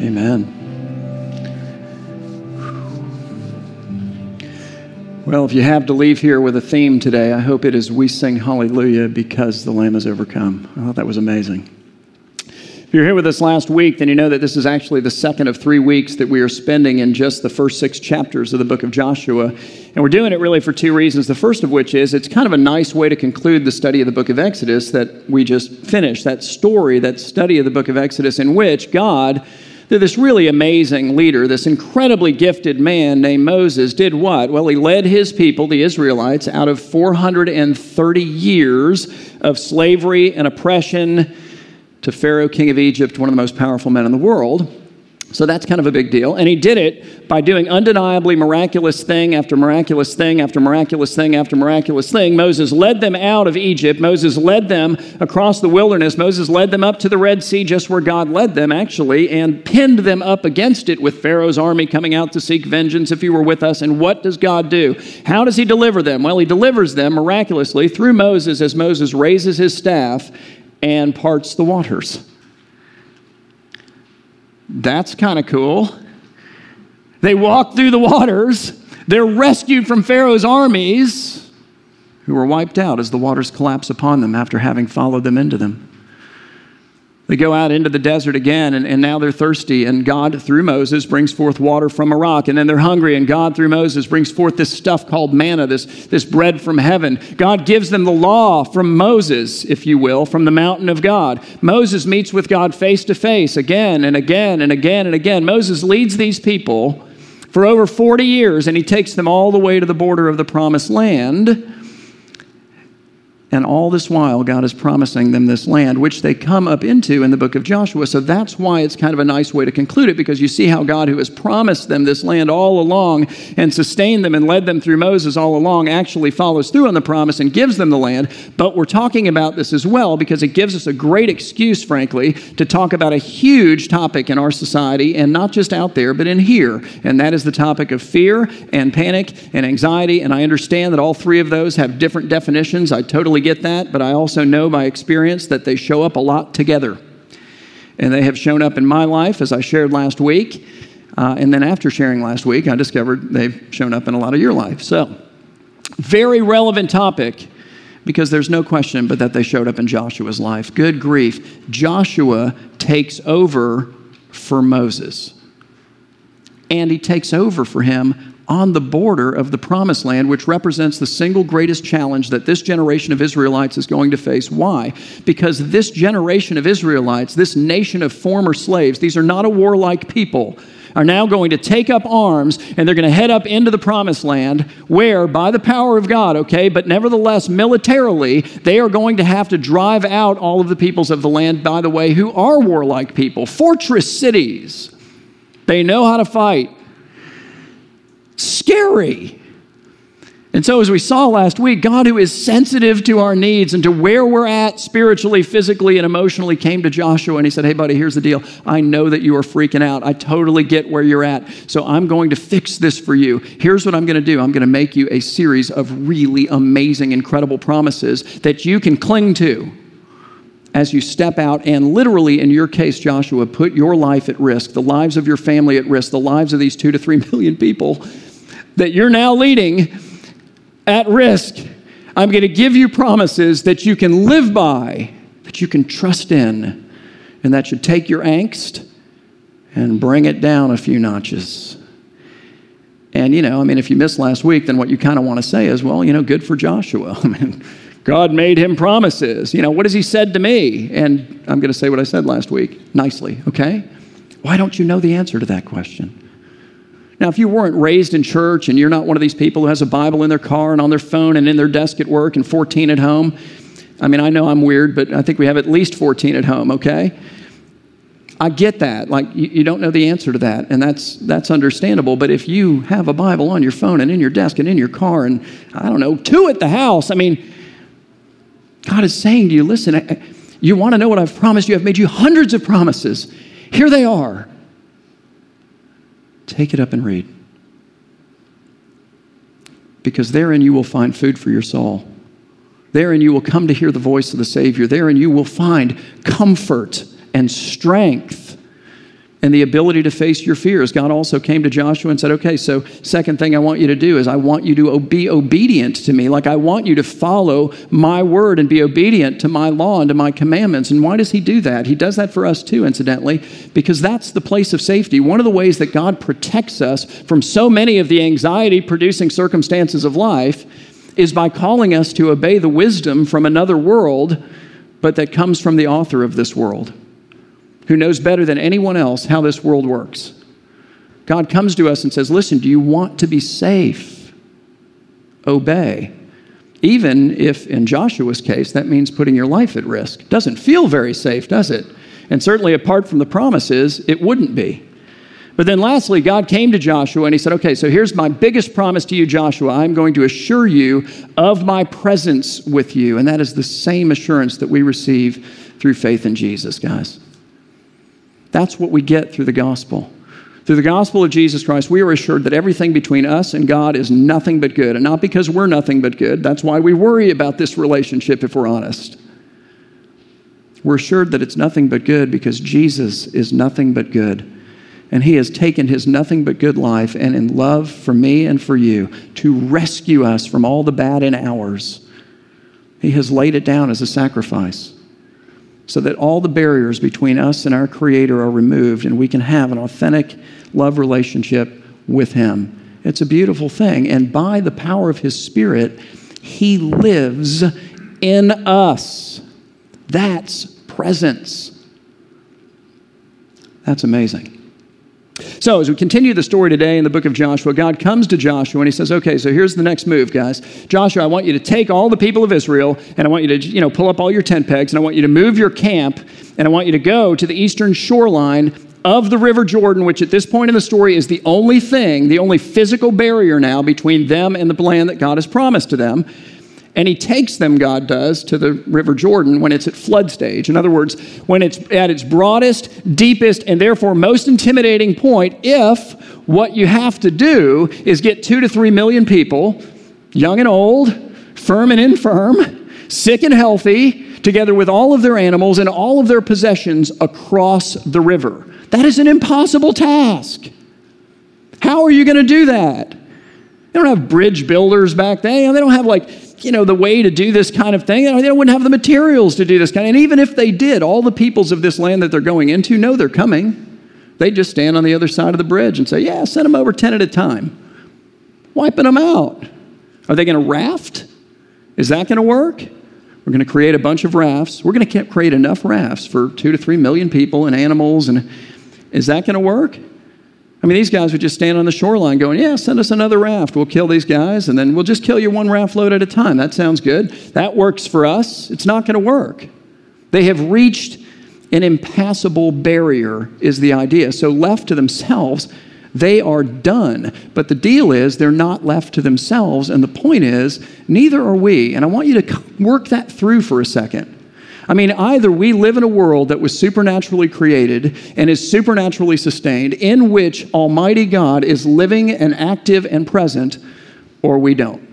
Amen. Well, if you have to leave here with a theme today, I hope it is we sing hallelujah because the Lamb has overcome. I thought that was amazing. If you're here with us last week, then you know that this is actually the second of three weeks that we are spending in just the first six chapters of the book of Joshua. And we're doing it really for two reasons. The first of which is it's kind of a nice way to conclude the study of the book of Exodus that we just finished. That story, that study of the book of Exodus, in which God, through this really amazing leader, this incredibly gifted man named Moses, did what? Well, he led his people, the Israelites, out of 430 years of slavery and oppression to Pharaoh, king of Egypt, one of the most powerful men in the world. So that's kind of a big deal. And he did it by doing undeniably miraculous thing after miraculous thing after miraculous thing after miraculous thing. Moses led them out of Egypt. Moses led them across the wilderness. Moses led them up to the Red Sea, just where God led them, actually, and pinned them up against it with Pharaoh's army coming out to seek vengeance if he were with us. And what does God do? How does he deliver them? Well, he delivers them miraculously through Moses as Moses raises his staff and parts the waters. That's kind of cool. They walk through the waters. They're rescued from Pharaoh's armies, who were wiped out as the waters collapse upon them after having followed them into them. They go out into the desert again, and, and now they're thirsty. And God, through Moses, brings forth water from a rock. And then they're hungry, and God, through Moses, brings forth this stuff called manna, this, this bread from heaven. God gives them the law from Moses, if you will, from the mountain of God. Moses meets with God face to face again and again and again and again. Moses leads these people for over 40 years, and he takes them all the way to the border of the promised land. And all this while, God is promising them this land, which they come up into in the book of Joshua. So that's why it's kind of a nice way to conclude it, because you see how God, who has promised them this land all along and sustained them and led them through Moses all along, actually follows through on the promise and gives them the land. But we're talking about this as well because it gives us a great excuse, frankly, to talk about a huge topic in our society, and not just out there, but in here. And that is the topic of fear and panic and anxiety. And I understand that all three of those have different definitions. I totally totally get that, but I also know by experience that they show up a lot together. And they have shown up in my life, as I shared last week. Uh, and then after sharing last week, I discovered they've shown up in a lot of your life. So, very relevant topic because there's no question but that they showed up in Joshua's life. Good grief. Joshua takes over for Moses. And he takes over for him on the border of the promised land, which represents the single greatest challenge that this generation of Israelites is going to face. Why? Because this generation of Israelites, this nation of former slaves, these are not a warlike people are now going to take up arms and they're going to head up into the promised land where, by the power of God, okay, but nevertheless, militarily, they are going to have to drive out all of the peoples of the land, by the way, who are warlike people, fortress cities. They know how to fight scary. And so, as we saw last week, God, who is sensitive to our needs and to where we're at spiritually, physically, and emotionally, came to Joshua and he said, Hey, buddy, here's the deal. I know that you are freaking out. I totally get where you're at. So, I'm going to fix this for you. Here's what I'm going to do I'm going to make you a series of really amazing, incredible promises that you can cling to as you step out and literally, in your case, Joshua, put your life at risk, the lives of your family at risk, the lives of these two to three million people that you're now leading at risk. I'm going to give you promises that you can live by, that you can trust in, and that should take your angst and bring it down a few notches. And, you know, I mean, if you missed last week, then what you kind of want to say is, well, you know, good for Joshua. I mean, God made him promises. You know, what has he said to me? And I'm going to say what I said last week nicely, okay? Why don't you know the answer to that question? Now, if you weren't raised in church and you're not one of these people who has a Bible in their car and on their phone and in their desk at work and 14 at home, I mean, I know I'm weird, but I think we have at least 14 at home, okay? I get that. Like, you, you, don't know the answer to that, and that's, that's understandable. But if you have a Bible on your phone and in your desk and in your car and, I don't know, two at the house, I mean, God is saying to you, listen, you want to know what I've promised you? I've made you hundreds of promises. Here they are. Take it up and read. Because therein you will find food for your soul. Therein you will come to hear the voice of the Savior. Therein you will find comfort and strength. And the ability to face your fears. God also came to Joshua and said, Okay, so second thing I want you to do is I want you to be obedient to me. Like I want you to follow my word and be obedient to my law and to my commandments. And why does he do that? He does that for us too, incidentally, because that's the place of safety. One of the ways that God protects us from so many of the anxiety producing circumstances of life is by calling us to obey the wisdom from another world, but that comes from the author of this world who knows better than anyone else how this world works. God comes to us and says, Listen, do you want to be safe? Obey. Even if, in Joshua's case, that means putting your life at risk. Doesn't feel very safe, does it? And certainly, apart from the promises, it wouldn't be. But then, lastly, God came to Joshua and he said, Okay, so here's my biggest promise to you, Joshua. I'm going to assure you of my presence with you. And that is the same assurance that we receive through faith in Jesus, guys. That's what we get through the gospel. Through the gospel of Jesus Christ, we are assured that everything between us and God is nothing but good. And not because we're nothing but good. That's why we worry about this relationship if we're honest. We're assured that it's nothing but good because Jesus is nothing but good. And he has taken his nothing but good life and in love for me and for you to rescue us from all the bad in ours. He has laid it down as a sacrifice so that all the barriers between us and our Creator are removed and we can have an authentic love relationship with Him. It's a beautiful thing. And by the power of His Spirit, He lives in us. That's presence. That's amazing. So, as we continue the story today in the book of Joshua, God comes to Joshua and he says, Okay, so here's the next move, guys. Joshua, I want you to take all the people of Israel and I want you to, you know, pull up all your tent pegs and I want you to move your camp and I want you to go to the eastern shoreline of the River Jordan, which at this point in the story is the only thing, the only physical barrier now between them and the land that God has promised to them. And he takes them, God does, to the River Jordan when it's at flood stage. In other words, when it's at its broadest, deepest, and therefore most intimidating point, if what you have to do is get two to three million people, young and old, firm and infirm, sick and healthy, together with all of their animals and all of their possessions across the river. That is an impossible task. How are you going to do that? They don't have bridge builders back then. They don't have like you know, the way to do this kind of thing. They wouldn't have the materials to do this kind of, and even if they did, all the peoples of this land that they're going into know they're coming. They just stand on the other side of the bridge and say, yeah, send them over 10 at a time. Wiping them out. Are they going to raft? Is that going to work? We're going to create a bunch of rafts. We're going to create enough rafts for two to three million people and animals. And is that going to work? I mean, these guys would just stand on the shoreline going, Yeah, send us another raft. We'll kill these guys, and then we'll just kill you one raft load at a time. That sounds good. That works for us. It's not going to work. They have reached an impassable barrier, is the idea. So, left to themselves, they are done. But the deal is, they're not left to themselves. And the point is, neither are we. And I want you to work that through for a second. I mean, either we live in a world that was supernaturally created and is supernaturally sustained, in which Almighty God is living and active and present, or we don't.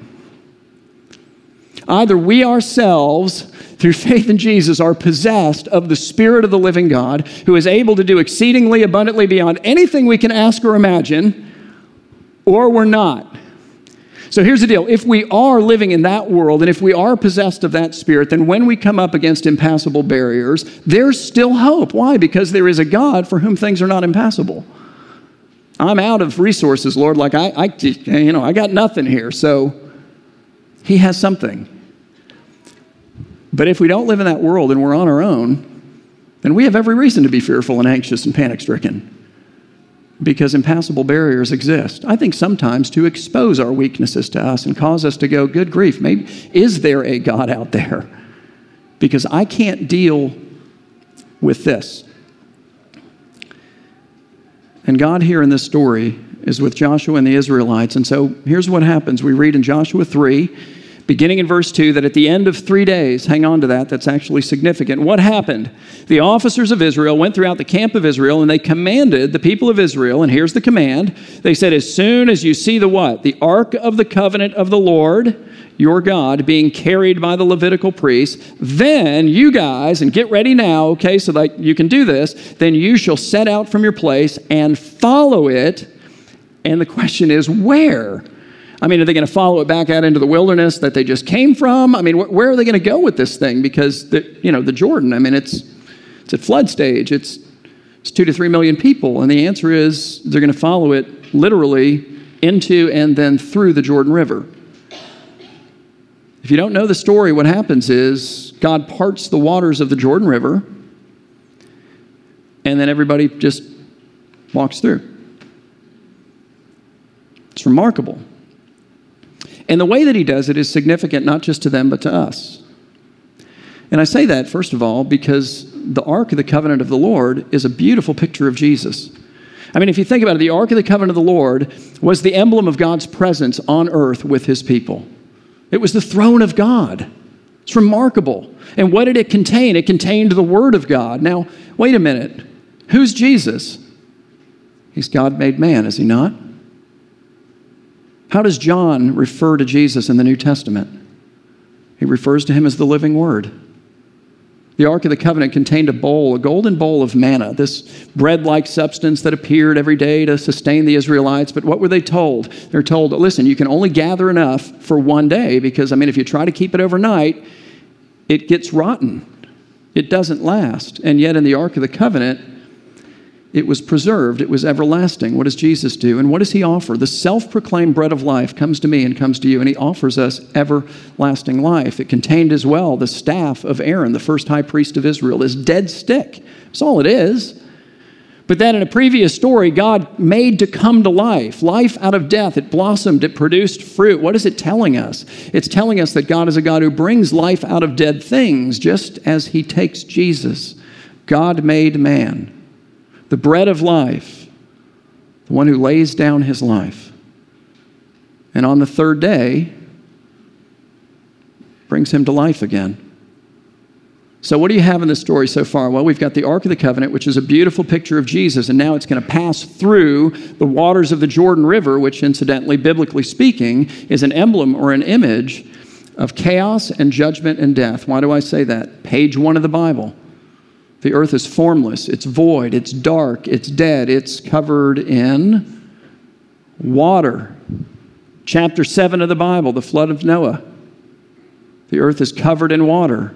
Either we ourselves, through faith in Jesus, are possessed of the Spirit of the living God, who is able to do exceedingly abundantly beyond anything we can ask or imagine, or we're not. So here's the deal if we are living in that world and if we are possessed of that spirit, then when we come up against impassable barriers, there's still hope. Why? Because there is a God for whom things are not impassable. I'm out of resources, Lord. Like, I, I you know, I got nothing here. So He has something. But if we don't live in that world and we're on our own, then we have every reason to be fearful and anxious and panic stricken because impassable barriers exist. I think sometimes to expose our weaknesses to us and cause us to go, good grief, maybe is there a God out there? Because I can't deal with this. And God here in this story is with Joshua and the Israelites. And so here's what happens. We read in Joshua 3 beginning in verse 2, that at the end of three days, hang on to that, that's actually significant. What happened? The officers of Israel went throughout the camp of Israel and they commanded the people of Israel, and here's the command. They said, As soon as you see the what? The ark of the covenant of the Lord your God being carried by the Levitical priests, then you guys, and get ready now, okay, so that you can do this, then you shall set out from your place and follow it. And the question is, where? I mean, are they going to follow it back out into the wilderness that they just came from? I mean, wh- where are they going to go with this thing? Because the, you know, the Jordan. I mean, it's it's at flood stage. It's it's two to three million people, and the answer is they're going to follow it literally into and then through the Jordan River. If you don't know the story, what happens is God parts the waters of the Jordan River, and then everybody just walks through. It's remarkable. And the way that he does it is significant not just to them, but to us. And I say that, first of all, because the Ark of the Covenant of the Lord is a beautiful picture of Jesus. I mean, if you think about it, the Ark of the Covenant of the Lord was the emblem of God's presence on earth with his people. It was the throne of God. It's remarkable. And what did it contain? It contained the Word of God. Now, wait a minute. Who's Jesus? He's God made man, is he not? How does John refer to Jesus in the New Testament? He refers to him as the living Word. The Ark of the Covenant contained a bowl, a golden bowl of manna, this bread like substance that appeared every day to sustain the Israelites. But what were they told? They're told, listen, you can only gather enough for one day because, I mean, if you try to keep it overnight, it gets rotten. It doesn't last. And yet, in the Ark of the Covenant, it was preserved, it was everlasting. What does Jesus do? And what does he offer? The self proclaimed bread of life comes to me and comes to you, and he offers us everlasting life. It contained as well the staff of Aaron, the first high priest of Israel, this dead stick. That's all it is. But then in a previous story, God made to come to life, life out of death. It blossomed, it produced fruit. What is it telling us? It's telling us that God is a God who brings life out of dead things, just as he takes Jesus, God made man the bread of life, the one who lays down his life. And on the third day, brings him to life again. So, what do you have in this story so far? Well, we've got the Ark of the Covenant, which is a beautiful picture of Jesus, and now it's going to pass through the waters of the Jordan River, which, incidentally, biblically speaking, is an emblem or an image of chaos and judgment and death. Why do I say that? Page one of the Bible. The earth is formless, it's void, it's dark, it's dead, it's covered in water. Chapter 7 of the Bible, the flood of Noah. The earth is covered in water.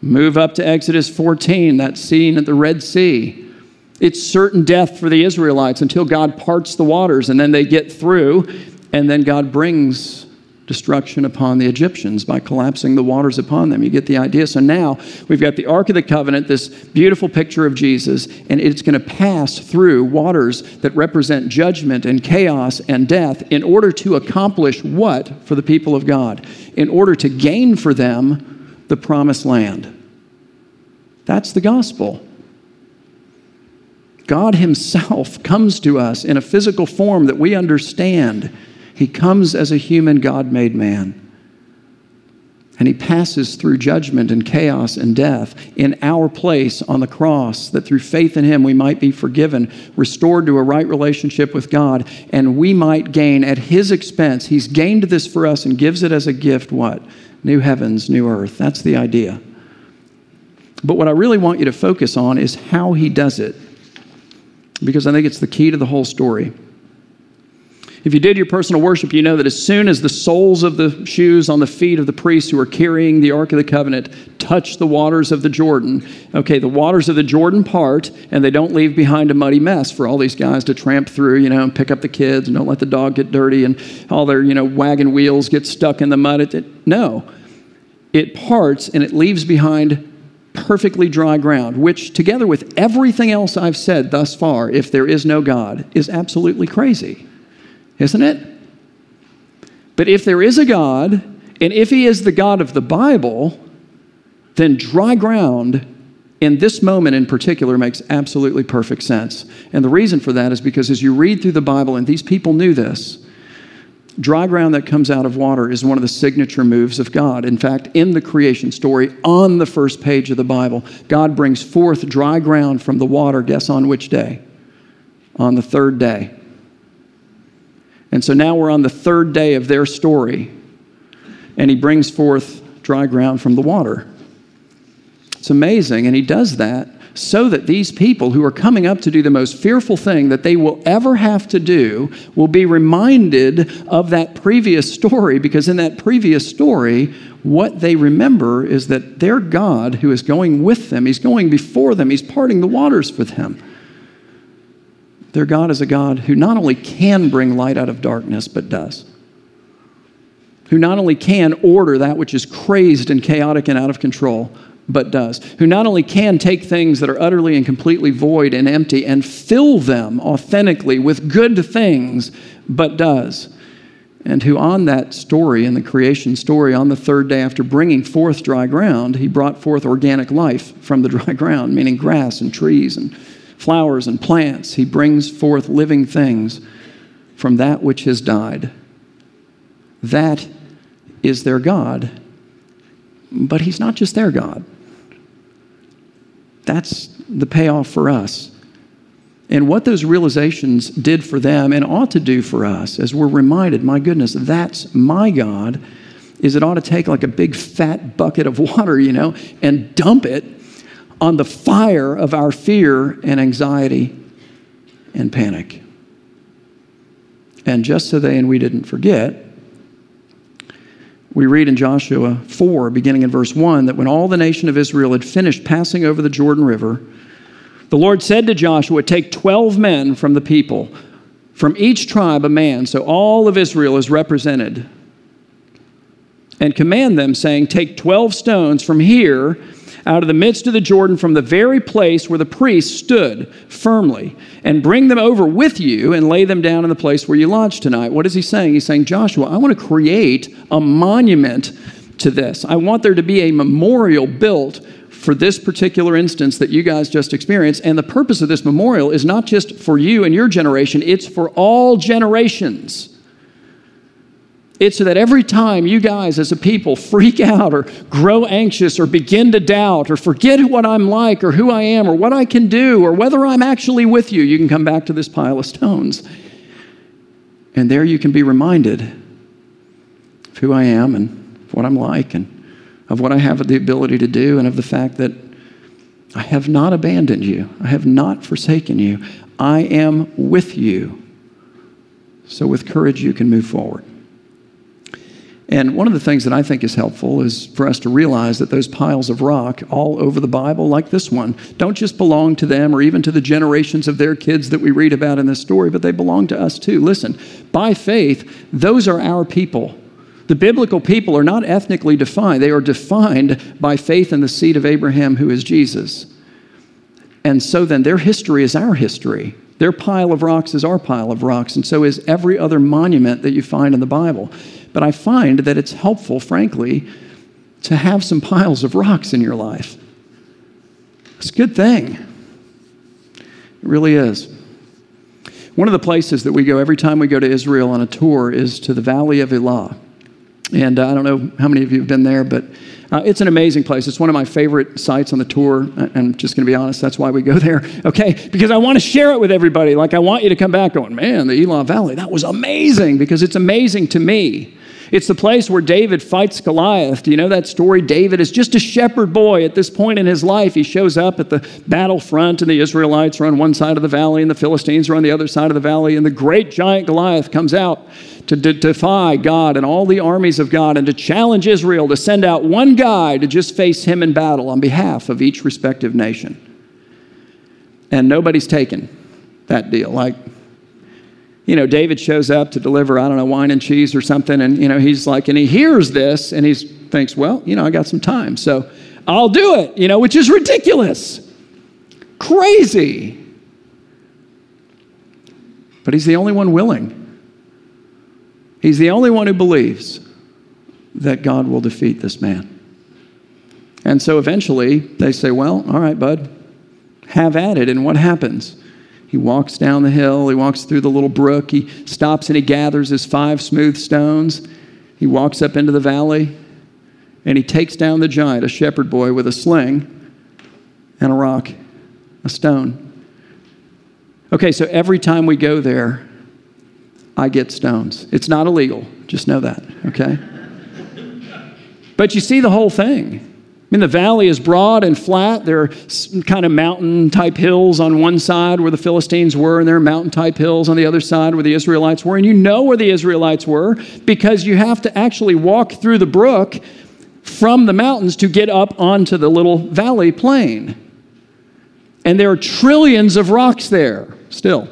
Move up to Exodus 14, that scene at the Red Sea. It's certain death for the Israelites until God parts the waters and then they get through, and then God brings destruction upon the Egyptians by collapsing the waters upon them. You get the idea. So now we've got the Ark of the Covenant, this beautiful picture of Jesus, and it's going to pass through waters that represent judgment and chaos and death in order to accomplish what for the people of God? In order to gain for them the promised land. That's the gospel. God Himself comes to us in a physical form that we understand he comes as a human God made man. And he passes through judgment and chaos and death in our place on the cross, that through faith in him we might be forgiven, restored to a right relationship with God, and we might gain at his expense. He's gained this for us and gives it as a gift what? New heavens, new earth. That's the idea. But what I really want you to focus on is how he does it, because I think it's the key to the whole story. If you did your personal worship, you know that as soon as the soles of the shoes on the feet of the priests who are carrying the Ark of the Covenant touch the waters of the Jordan, okay, the waters of the Jordan part, and they don't leave behind a muddy mess for all these guys to tramp through, you know, and pick up the kids and don't let the dog get dirty and all their, you know, wagon wheels get stuck in the mud. It, it, no. It parts and it leaves behind perfectly dry ground, which, together with everything else I've said thus far, if there is no God, is absolutely crazy isn't it? But if there is a God, and if He is the God of the Bible, then dry ground in this moment in particular makes absolutely perfect sense. And the reason for that is because as you read through the Bible, and these people knew this, Dry ground that comes out of water is one of the signature moves of God. In fact, in the creation story, on the first page of the Bible, God brings forth dry ground from the water. Guess on which day? On the third day. And so now we're on the third day of their story, and he brings forth dry ground from the water. It's amazing, and he does that so that these people who are coming up to do the most fearful thing that they will ever have to do will be reminded of that previous story, because in that previous story, what they remember is that their God, who is going with them, He's going before them, He's parting the waters for them. Their God is a God who not only can bring light out of darkness, but does. Who not only can order that which is crazed and chaotic and out of control, but does, who not only can take things that are utterly and completely void and empty and fill them authentically with good things, but does, and who on that story, in the creation story, on the third day after bringing forth dry ground, he brought forth organic life from the dry ground, meaning grass and trees and flowers and plants. He brings forth living things from that which has died. That is their God. But he's not just their God. That's the payoff for us. And what those realizations did for them and ought to do for us as we're reminded, my goodness, that's my God, is it ought to take like a big fat bucket of water, you know, and dump it on the fire of our fear and anxiety and panic. And just so they and we didn't forget, we read in Joshua 4, beginning in verse 1, that when all the nation of Israel had finished passing over the Jordan River, the Lord said to Joshua, Take 12 men from the people, from each tribe a man, so all of Israel is represented, and command them, saying, Take 12 stones from here out of the midst of the Jordan from the very place where the priest stood firmly, and bring them over with you and lay them down in the place where you lodge tonight. What is he saying? He's saying, Joshua, I want to create a monument to this. I want there to be a memorial built for this particular instance that you guys just experienced. And the purpose of this memorial is not just for you and your generation, it's for all generations. It's so that every time you guys as a people freak out or grow anxious or begin to doubt or forget what I'm like or who I am or what I can do or whether I'm actually with you, you can come back to this pile of stones. And there you can be reminded of who I am and what I'm like and of what I have the ability to do and of the fact that I have not abandoned you. I have not forsaken you. I am with you. So, with courage, you can move forward. And one of the things that I think is helpful is for us to realize that those piles of rock all over the Bible, like this one, don't just belong to them or even to the generations of their kids that we read about in this story, but they belong to us too. Listen, by faith, those are our people. The biblical people are not ethnically defined, they are defined by faith in the seed of Abraham, who is Jesus. And so then their history is our history. Their pile of rocks is our pile of rocks, and so is every other monument that you find in the Bible. But I find that it's helpful, frankly, to have some piles of rocks in your life. It's a good thing. It really is. One of the places that we go every time we go to Israel on a tour is to the Valley of Elah. And uh, I don't know how many of you have been there, but uh, it's an amazing place. It's one of my favorite sites on the tour. I'm just going to be honest, that's why we go there, okay? Because I want to share it with everybody. Like, I want you to come back going, man, the Elah Valley, that was amazing, because it's amazing to me. It's the place where David fights Goliath. Do you know that story? David is just a shepherd boy at this point in his life. He shows up at the battlefront, and the Israelites are on one side of the valley, and the Philistines are on the other side of the valley, and the great giant Goliath comes out to de- defy God and all the armies of God and to challenge Israel to send out one guy to just face him in battle on behalf of each respective nation. And nobody's taken that deal. Like, you know, David shows up to deliver, I don't know, wine and cheese or something, and, you know, he's like, and he hears this, and he thinks, well, you know, I got some time, so I'll do it, you know, which is ridiculous. Crazy. But he's the only one willing. He's the only one who believes that God will defeat this man. And so eventually they say, well, all right, bud, have at it. And what happens? He walks down the hill, he walks through the little brook, he stops and he gathers his five smooth stones. He walks up into the valley and he takes down the giant, a shepherd boy with a sling and a rock, a stone. Okay, so every time we go there, I get stones. It's not illegal, just know that, okay? But you see the whole thing. I mean, the valley is broad and flat. There are kind of mountain type hills on one side where the Philistines were, and there are mountain type hills on the other side where the Israelites were. And you know where the Israelites were because you have to actually walk through the brook from the mountains to get up onto the little valley plain. And there are trillions of rocks there still,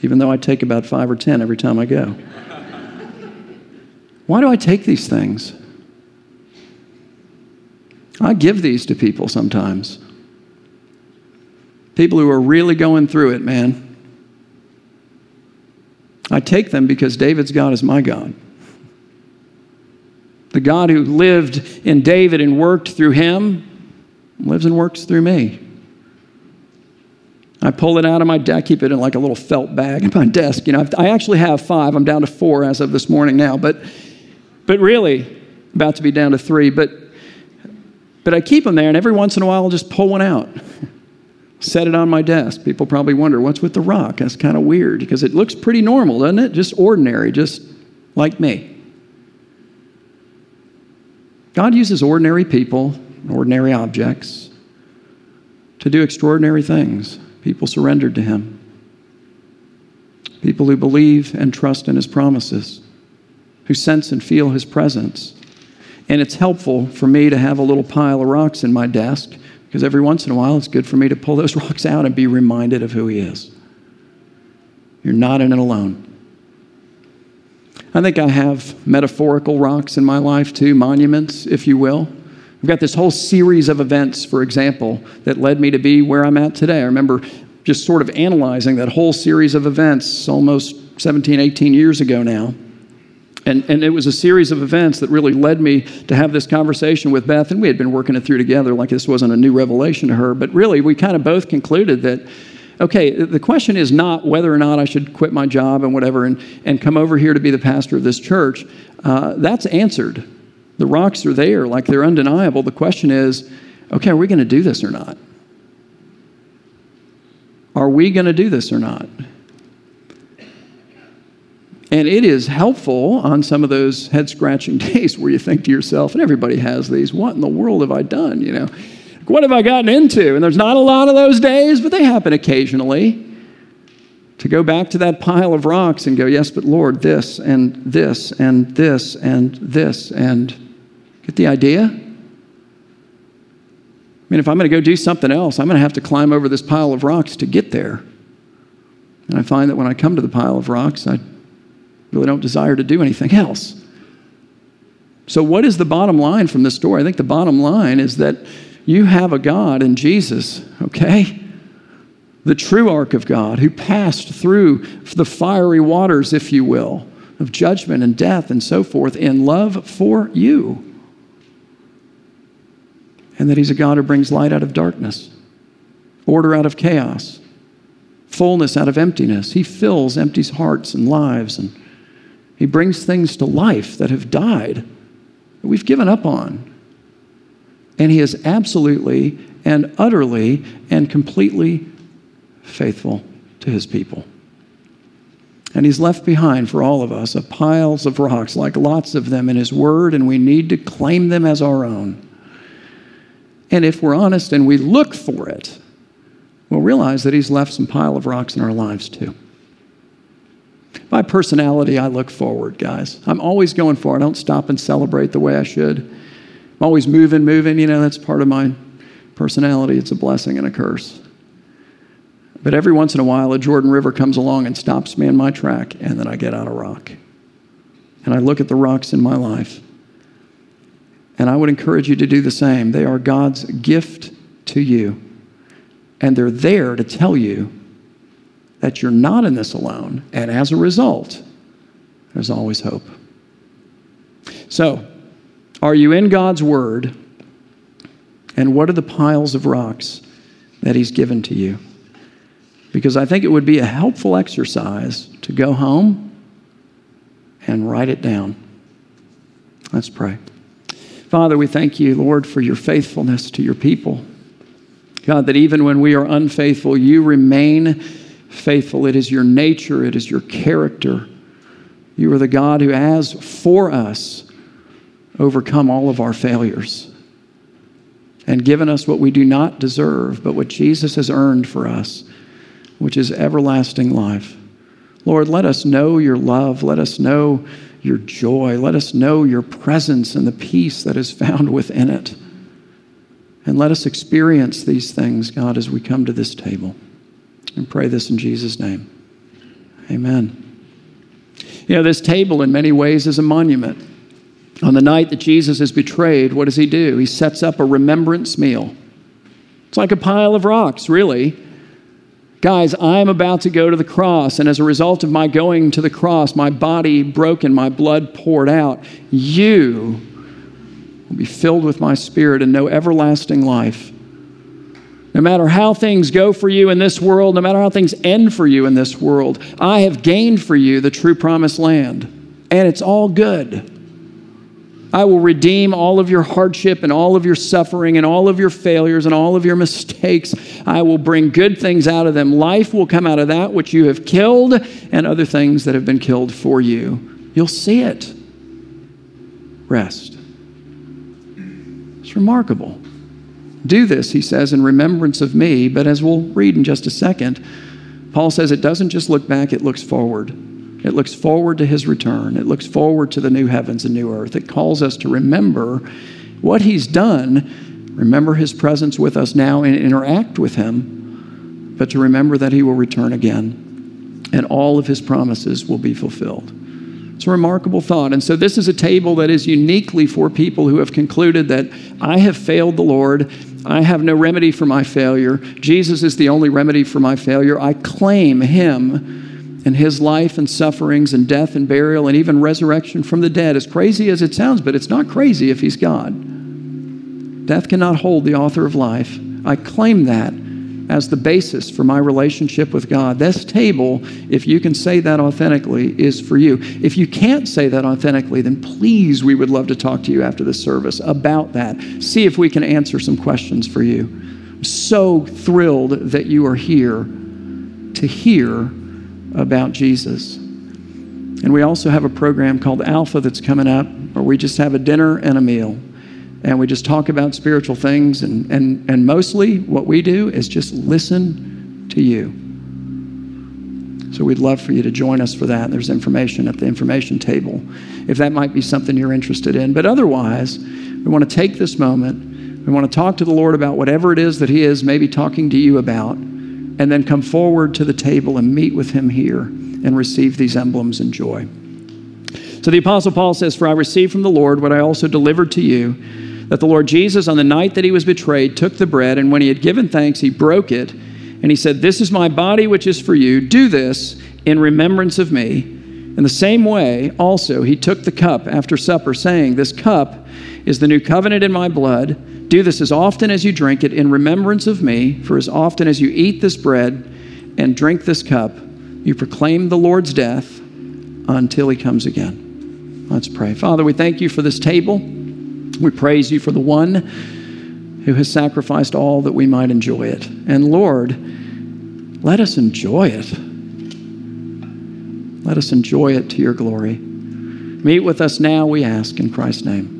even though I take about five or ten every time I go. Why do I take these things? I give these to people sometimes. People who are really going through it, man. I take them because David's God is my God. The God who lived in David and worked through him lives and works through me. I pull it out of my desk, I keep it in like a little felt bag in my desk. You know, I actually have five. I'm down to four as of this morning now, but, but really, about to be down to three. But but I keep them there, and every once in a while I'll just pull one out, set it on my desk. People probably wonder, what's with the rock? That's kind of weird because it looks pretty normal, doesn't it? Just ordinary, just like me. God uses ordinary people, ordinary objects, to do extraordinary things. People surrendered to Him. People who believe and trust in His promises, who sense and feel His presence and it's helpful for me to have a little pile of rocks in my desk because every once in a while it's good for me to pull those rocks out and be reminded of who He is. You're not in it alone. I think I have metaphorical rocks in my life too, monuments, if you will. I've got this whole series of events, for example, that led me to be where I'm at today. I remember just sort of analyzing that whole series of events almost 17, 18 years ago now. And, and it was a series of events that really led me to have this conversation with Beth, and we had been working it through together like this wasn't a new revelation to her. But really, we kind of both concluded that, okay, the question is not whether or not I should quit my job and whatever and, and come over here to be the pastor of this church. Uh, that's answered. The rocks are there, like they're undeniable. The question is, okay, are we going to do this or not? Are we going to do this or not? And it is helpful on some of those head scratching days where you think to yourself, and everybody has these, what in the world have I done? You know, what have I gotten into? And there's not a lot of those days, but they happen occasionally. To go back to that pile of rocks and go, yes, but Lord, this and this and this and this and get the idea? I mean, if I'm going to go do something else, I'm going to have to climb over this pile of rocks to get there. And I find that when I come to the pile of rocks, I really don't desire to do anything else. So, what is the bottom line from this story? I think the bottom line is that you have a God in Jesus, okay? The true ark of God who passed through the fiery waters, if you will, of judgment and death and so forth in love for you. And that He's a God who brings light out of darkness, order out of chaos, fullness out of emptiness. He fills empty hearts and lives and he brings things to life that have died, that we've given up on. And He is absolutely and utterly and completely faithful to His people. And He's left behind for all of us a piles of rocks, like lots of them in His Word, and we need to claim them as our own. And if we're honest and we look for it, we'll realize that He's left some pile of rocks in our lives too. My personality, I look forward, guys. I'm always going forward. I don't stop and celebrate the way I should. I'm always moving, moving. You know, that's part of my personality. It's a blessing and a curse. But every once in a while, a Jordan River comes along and stops me in my track, and then I get out of rock. And I look at the rocks in my life. And I would encourage you to do the same. They are God's gift to you. And they're there to tell you that you're not in this alone. And as a result, there's always hope. So, are you in God's Word? And what are the piles of rocks that He's given to you? because I think it would be a helpful exercise to go home and write it down. Let's pray. Father, we thank you, Lord, for your faithfulness to your people. God, that even when we are unfaithful, you remain faithful. It is your nature, it is your character. You are the God who has for us overcome all of our failures and given us what we do not deserve, but what Jesus has earned for us, which is everlasting life. Lord, let us know your love. Let us know your joy. Let us know your presence and the peace that is found within it. And let us experience these things, God, as we come to this table. And pray this in Jesus' name. Amen. You know, this table in many ways is a monument. On the night that Jesus is betrayed, what does he do? He sets up a remembrance meal. It's like a pile of rocks, really. Guys, I'm about to go to the cross, and as a result of my going to the cross, my body broken, my blood poured out, you will be filled with my spirit and know everlasting life. No matter how things go for you in this world, no matter how things end for you in this world, I have gained for you the true promised land, and it's all good. I will redeem all of your hardship and all of your suffering and all of your failures and all of your mistakes. I will bring good things out of them. Life will come out of that which you have killed and other things that have been killed for you. You'll see it. Rest. It's remarkable. Do this, he says, in remembrance of me. But as we'll read in just a second, Paul says it doesn't just look back, it looks forward. It looks forward to his return. It looks forward to the new heavens and new earth. It calls us to remember what he's done, remember his presence with us now and interact with him, but to remember that he will return again and all of his promises will be fulfilled. It's a remarkable thought. And so, this is a table that is uniquely for people who have concluded that I have failed the Lord. I have no remedy for my failure. Jesus is the only remedy for my failure. I claim him and his life and sufferings and death and burial and even resurrection from the dead, as crazy as it sounds, but it's not crazy if he's God. Death cannot hold the author of life. I claim that as the basis for my relationship with God. This table, if you can say that authentically, is for you. If you can't say that authentically, then please, we would love to talk to you after the service about that. See if we can answer some questions for you. I'm so thrilled that you are here to hear about Jesus. And we also have a program called Alpha that's coming up where we just have a dinner and a meal. And we just talk about spiritual things. And, and, and mostly what we do is just listen to you. So we'd love for you to join us for that. There's information at the information table if that might be something you're interested in. But otherwise, we want to take this moment. We want to talk to the Lord about whatever it is that He is maybe talking to you about and then come forward to the table and meet with him here and receive these emblems and joy. So the Apostle Paul says, For I received from the Lord what I also delivered to you, that the Lord Jesus, on the night that he was betrayed, took the bread, and when he had given thanks, he broke it, and he said, This is my body which is for you. Do this in remembrance of me. In the same way, also, he took the cup after supper, saying, This cup is the new covenant in my blood. Do this as often as you drink it in remembrance of me, for as often as you eat this bread and drink this cup, you proclaim the Lord's death until he comes again. Let's pray. Father, we thank you for this table. We praise you for the one who has sacrificed all that we might enjoy it. And Lord, let us enjoy it. Let us enjoy it to your glory. Meet with us now, we ask, in Christ's name.